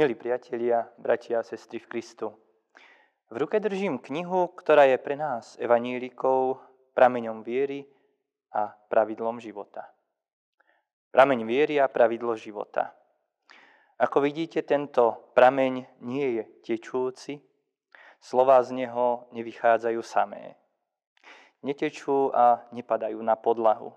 Milí priatelia, bratia a sestry v Kristu, v ruke držím knihu, ktorá je pre nás evanílikou, prameňom viery a pravidlom života. Prameň viery a pravidlo života. Ako vidíte, tento prameň nie je tečúci, slova z neho nevychádzajú samé. Netečú a nepadajú na podlahu.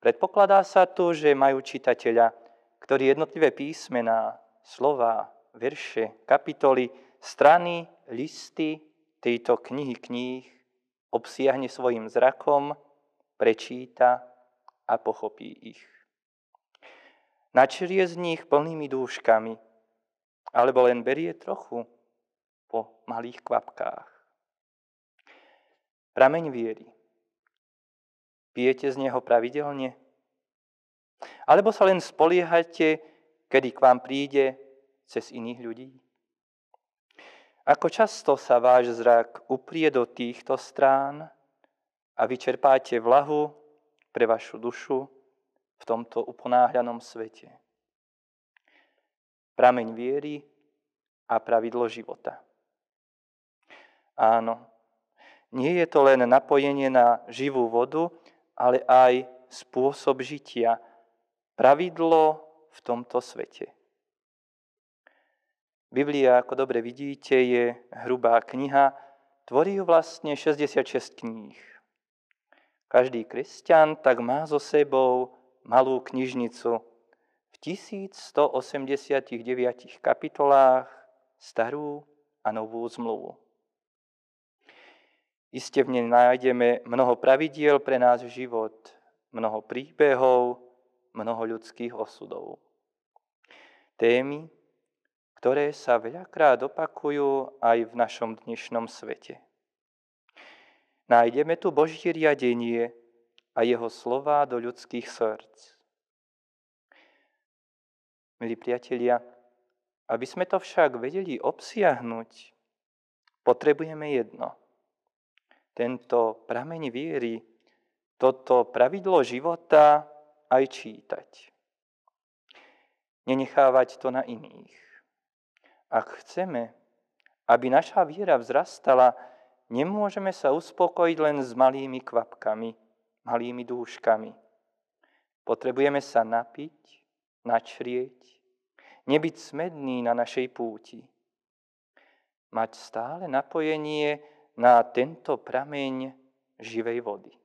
Predpokladá sa tu, že majú čitateľa, ktorý jednotlivé písmená slova, verše, kapitoly, strany, listy tejto knihy kníh obsiahne svojim zrakom, prečíta a pochopí ich. Načrie z nich plnými dúškami, alebo len berie trochu po malých kvapkách. Prameň viery. Pijete z neho pravidelne? Alebo sa len spoliehate kedy k vám príde cez iných ľudí? Ako často sa váš zrak uprie do týchto strán a vyčerpáte vlahu pre vašu dušu v tomto uponáhľanom svete? Prameň viery a pravidlo života. Áno, nie je to len napojenie na živú vodu, ale aj spôsob žitia, pravidlo v tomto svete. Biblia, ako dobre vidíte, je hrubá kniha, tvorí ju vlastne 66 kníh. Každý kresťan tak má so sebou malú knižnicu v 1189 kapitolách starú a novú zmluvu. Iste v nej nájdeme mnoho pravidiel pre náš život, mnoho príbehov, mnoho ľudských osudov. Témy, ktoré sa veľakrát opakujú aj v našom dnešnom svete. Nájdeme tu Boží riadenie a jeho slova do ľudských srdc. Milí priatelia, aby sme to však vedeli obsiahnuť, potrebujeme jedno. Tento prameň viery, toto pravidlo života aj čítať. Nenechávať to na iných. Ak chceme, aby naša viera vzrastala, nemôžeme sa uspokojiť len s malými kvapkami, malými dúškami. Potrebujeme sa napiť, načrieť, nebyť smedný na našej púti. Mať stále napojenie na tento prameň živej vody.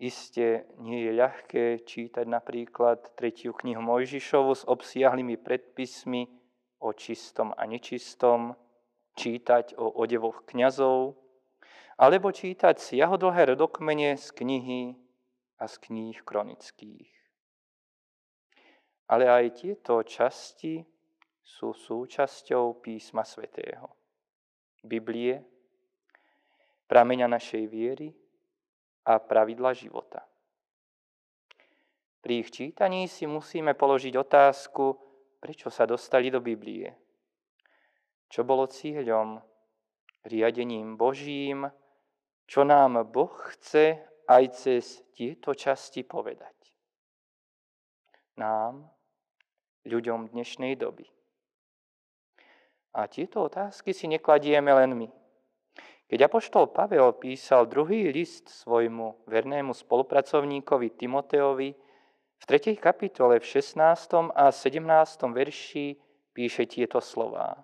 Isté nie je ľahké čítať napríklad tretiu knihu Mojžišovu s obsiahlými predpismi o čistom a nečistom, čítať o odevoch kňazov, alebo čítať siahodlhé rodokmene z knihy a z kníh kronických. Ale aj tieto časti sú súčasťou písma svätého. Biblie, prameňa našej viery, a pravidla života. Pri ich čítaní si musíme položiť otázku, prečo sa dostali do Biblie. Čo bolo cieľom, riadením Božím, čo nám Boh chce aj cez tieto časti povedať. Nám, ľuďom dnešnej doby. A tieto otázky si nekladieme len my. Keď apoštol Pavel písal druhý list svojmu vernému spolupracovníkovi Timoteovi, v 3. kapitole v 16. a 17. verši píše tieto slová.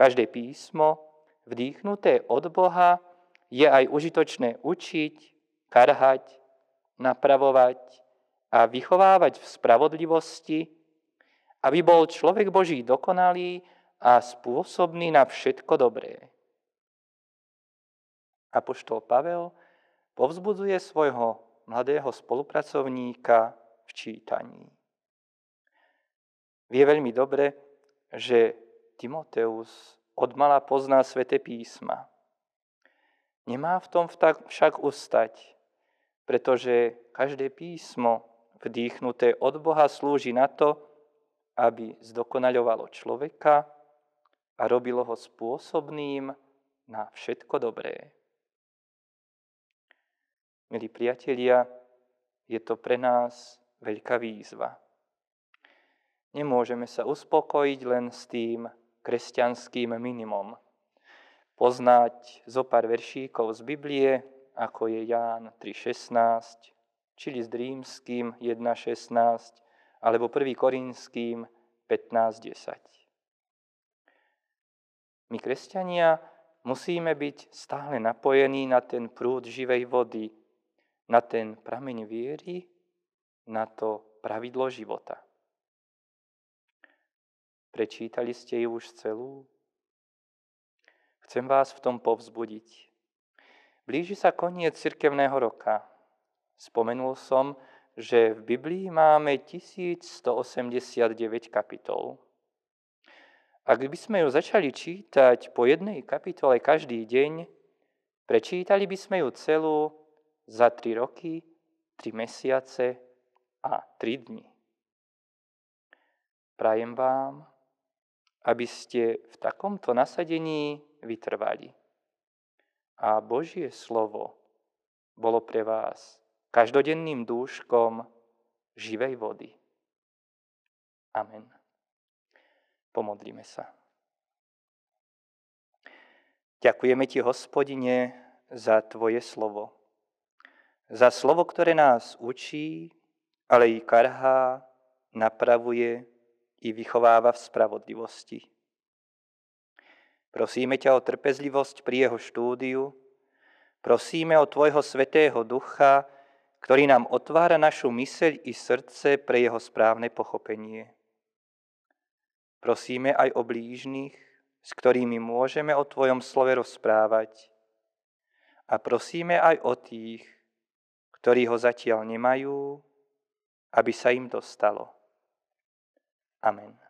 Každé písmo, vdýchnuté od Boha, je aj užitočné učiť, karhať, napravovať a vychovávať v spravodlivosti, aby bol človek Boží dokonalý a spôsobný na všetko dobré. Apoštol Pavel povzbudzuje svojho mladého spolupracovníka v čítaní. Vie veľmi dobre, že Timoteus odmala pozná svete písma. Nemá v tom však ustať, pretože každé písmo vdýchnuté od Boha slúži na to, aby zdokonaľovalo človeka a robilo ho spôsobným na všetko dobré. Milí priatelia, je to pre nás veľká výzva. Nemôžeme sa uspokojiť len s tým kresťanským minimum. Poznať zo pár veršíkov z Biblie, ako je Ján 3.16, či list rímským 1.16, alebo 1. korinským 15.10. My, kresťania, musíme byť stále napojení na ten prúd živej vody, na ten prameň viery, na to pravidlo života. Prečítali ste ju už celú? Chcem vás v tom povzbudiť. Blíži sa koniec cirkevného roka. Spomenul som, že v Biblii máme 1189 kapitol. Ak by sme ju začali čítať po jednej kapitole každý deň, prečítali by sme ju celú za 3 roky, 3 mesiace a 3 dni. Prajem vám, aby ste v takomto nasadení vytrvali. A Božie slovo bolo pre vás každodenným dúškom živej vody. Amen. Pomodlíme sa. Ďakujeme Ti, hospodine, za Tvoje slovo. Za slovo, ktoré nás učí, ale i karhá, napravuje i vychováva v spravodlivosti. Prosíme ťa o trpezlivosť pri jeho štúdiu, prosíme o Tvojho Svetého Ducha, ktorý nám otvára našu myseľ i srdce pre jeho správne pochopenie. Prosíme aj o blížnych, s ktorými môžeme o Tvojom slove rozprávať. A prosíme aj o tých, ktorí ho zatiaľ nemajú, aby sa im to stalo. Amen.